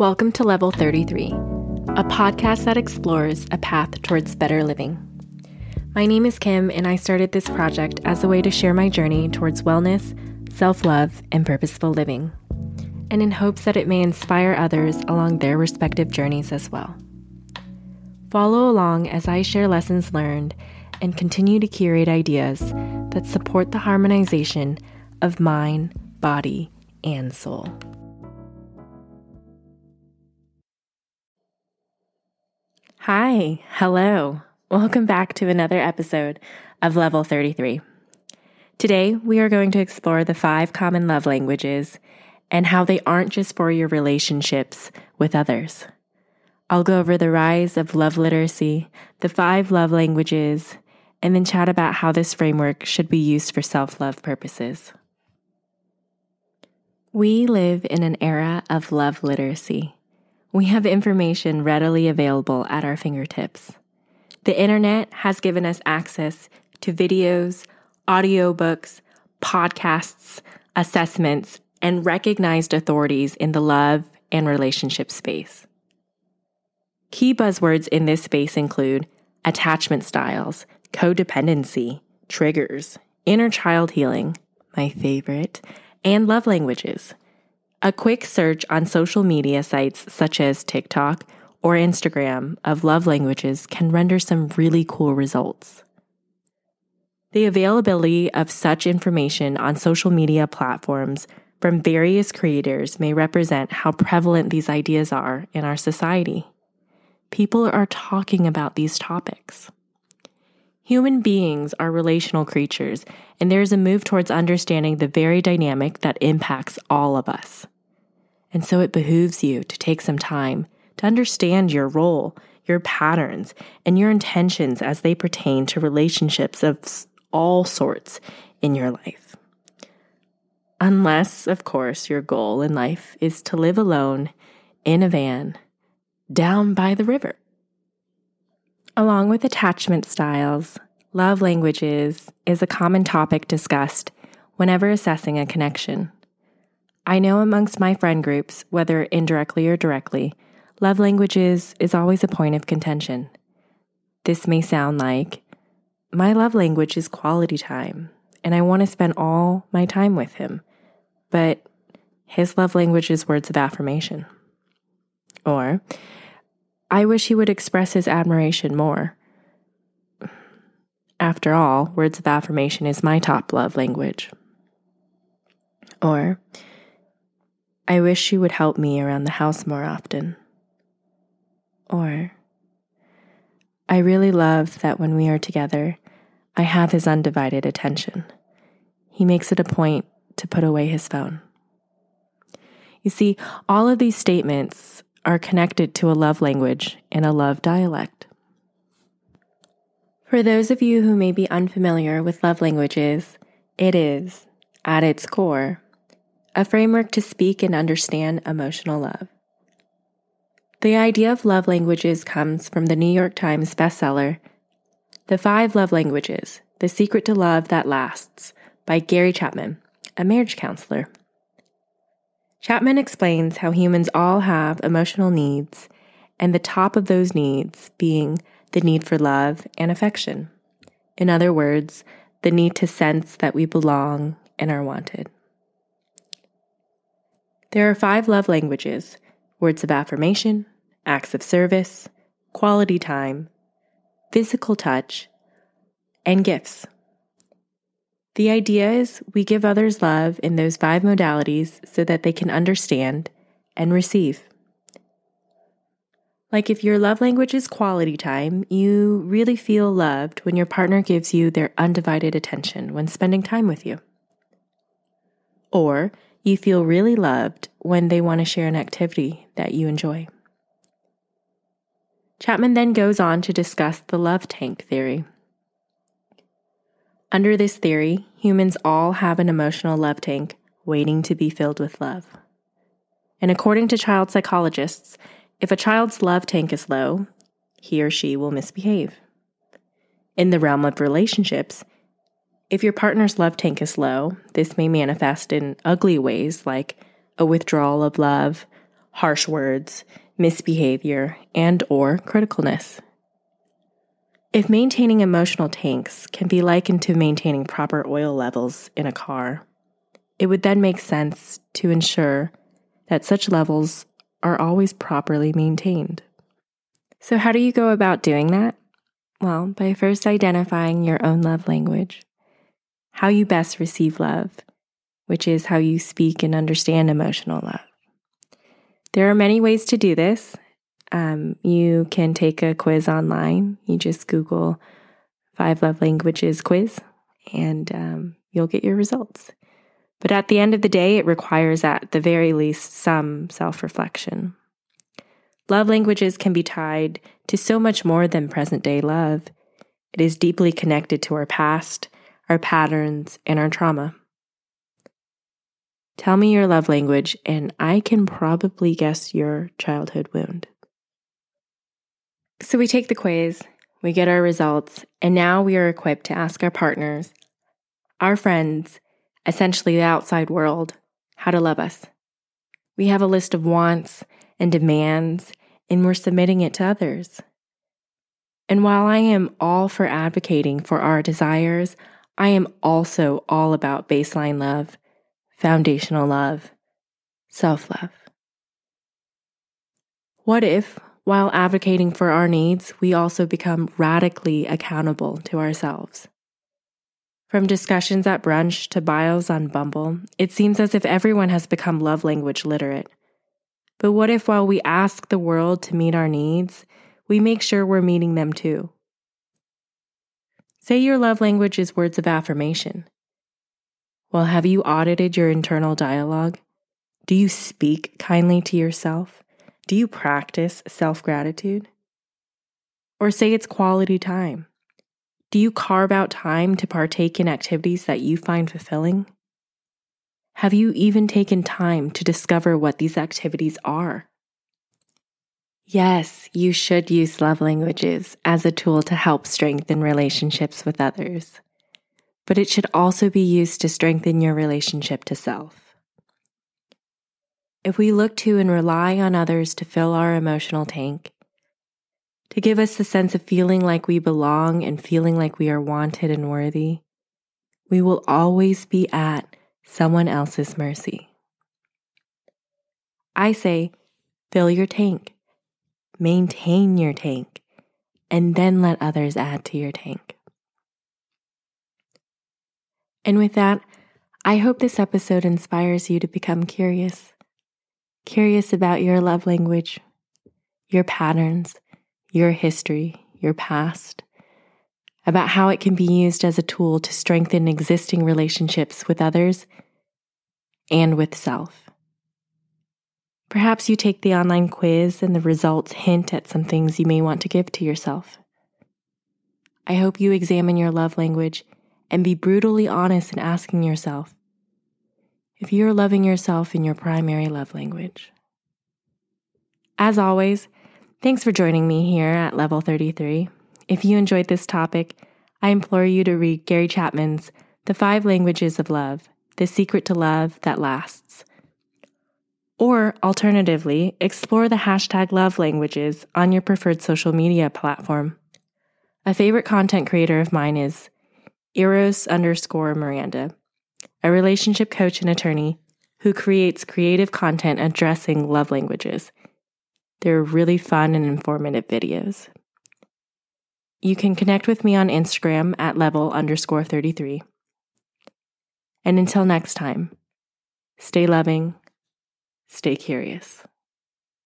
Welcome to Level 33, a podcast that explores a path towards better living. My name is Kim, and I started this project as a way to share my journey towards wellness, self love, and purposeful living, and in hopes that it may inspire others along their respective journeys as well. Follow along as I share lessons learned and continue to curate ideas that support the harmonization of mind, body, and soul. Hi, hello. Welcome back to another episode of Level 33. Today, we are going to explore the five common love languages and how they aren't just for your relationships with others. I'll go over the rise of love literacy, the five love languages, and then chat about how this framework should be used for self love purposes. We live in an era of love literacy we have information readily available at our fingertips. The internet has given us access to videos, audiobooks, podcasts, assessments, and recognized authorities in the love and relationship space. Key buzzwords in this space include attachment styles, codependency, triggers, inner child healing, my favorite, and love languages. A quick search on social media sites such as TikTok or Instagram of love languages can render some really cool results. The availability of such information on social media platforms from various creators may represent how prevalent these ideas are in our society. People are talking about these topics. Human beings are relational creatures, and there is a move towards understanding the very dynamic that impacts all of us. And so it behooves you to take some time to understand your role, your patterns, and your intentions as they pertain to relationships of all sorts in your life. Unless, of course, your goal in life is to live alone in a van down by the river. Along with attachment styles, love languages is a common topic discussed whenever assessing a connection. I know amongst my friend groups, whether indirectly or directly, love languages is always a point of contention. This may sound like, my love language is quality time, and I want to spend all my time with him, but his love language is words of affirmation. Or, I wish he would express his admiration more. After all, words of affirmation is my top love language. Or, I wish she would help me around the house more often. Or, I really love that when we are together, I have his undivided attention. He makes it a point to put away his phone. You see, all of these statements are connected to a love language and a love dialect. For those of you who may be unfamiliar with love languages, it is, at its core, a framework to speak and understand emotional love. The idea of love languages comes from the New York Times bestseller, The Five Love Languages The Secret to Love That Lasts by Gary Chapman, a marriage counselor. Chapman explains how humans all have emotional needs, and the top of those needs being the need for love and affection. In other words, the need to sense that we belong and are wanted. There are five love languages words of affirmation, acts of service, quality time, physical touch, and gifts. The idea is we give others love in those five modalities so that they can understand and receive. Like if your love language is quality time, you really feel loved when your partner gives you their undivided attention when spending time with you. Or you feel really loved when they want to share an activity that you enjoy. Chapman then goes on to discuss the love tank theory. Under this theory, humans all have an emotional love tank waiting to be filled with love. And according to child psychologists, if a child's love tank is low, he or she will misbehave. In the realm of relationships, if your partner's love tank is low, this may manifest in ugly ways like a withdrawal of love, harsh words, misbehavior, and or criticalness. If maintaining emotional tanks can be likened to maintaining proper oil levels in a car, it would then make sense to ensure that such levels are always properly maintained. So, how do you go about doing that? Well, by first identifying your own love language, how you best receive love, which is how you speak and understand emotional love. There are many ways to do this, um, you can take a quiz online. You just Google Five Love Languages quiz and um, you'll get your results. But at the end of the day, it requires at the very least some self reflection. Love languages can be tied to so much more than present day love. It is deeply connected to our past, our patterns, and our trauma. Tell me your love language, and I can probably guess your childhood wound. So we take the quiz, we get our results, and now we are equipped to ask our partners, our friends, essentially the outside world, how to love us. We have a list of wants and demands, and we're submitting it to others. And while I am all for advocating for our desires, I am also all about baseline love, foundational love, self love. What if while advocating for our needs, we also become radically accountable to ourselves. From discussions at brunch to bios on Bumble, it seems as if everyone has become love language literate. But what if, while we ask the world to meet our needs, we make sure we're meeting them too? Say your love language is words of affirmation. Well, have you audited your internal dialogue? Do you speak kindly to yourself? Do you practice self gratitude? Or say it's quality time? Do you carve out time to partake in activities that you find fulfilling? Have you even taken time to discover what these activities are? Yes, you should use love languages as a tool to help strengthen relationships with others, but it should also be used to strengthen your relationship to self. If we look to and rely on others to fill our emotional tank, to give us the sense of feeling like we belong and feeling like we are wanted and worthy, we will always be at someone else's mercy. I say, fill your tank, maintain your tank, and then let others add to your tank. And with that, I hope this episode inspires you to become curious curious about your love language, your patterns, your history, your past, about how it can be used as a tool to strengthen existing relationships with others and with self. Perhaps you take the online quiz and the results hint at some things you may want to give to yourself. I hope you examine your love language and be brutally honest in asking yourself if you're loving yourself in your primary love language. As always, thanks for joining me here at Level 33. If you enjoyed this topic, I implore you to read Gary Chapman's The Five Languages of Love The Secret to Love That Lasts. Or alternatively, explore the hashtag love languages on your preferred social media platform. A favorite content creator of mine is Eros underscore Miranda a relationship coach and attorney who creates creative content addressing love languages. They're really fun and informative videos. You can connect with me on Instagram at level underscore 33. And until next time, stay loving, stay curious.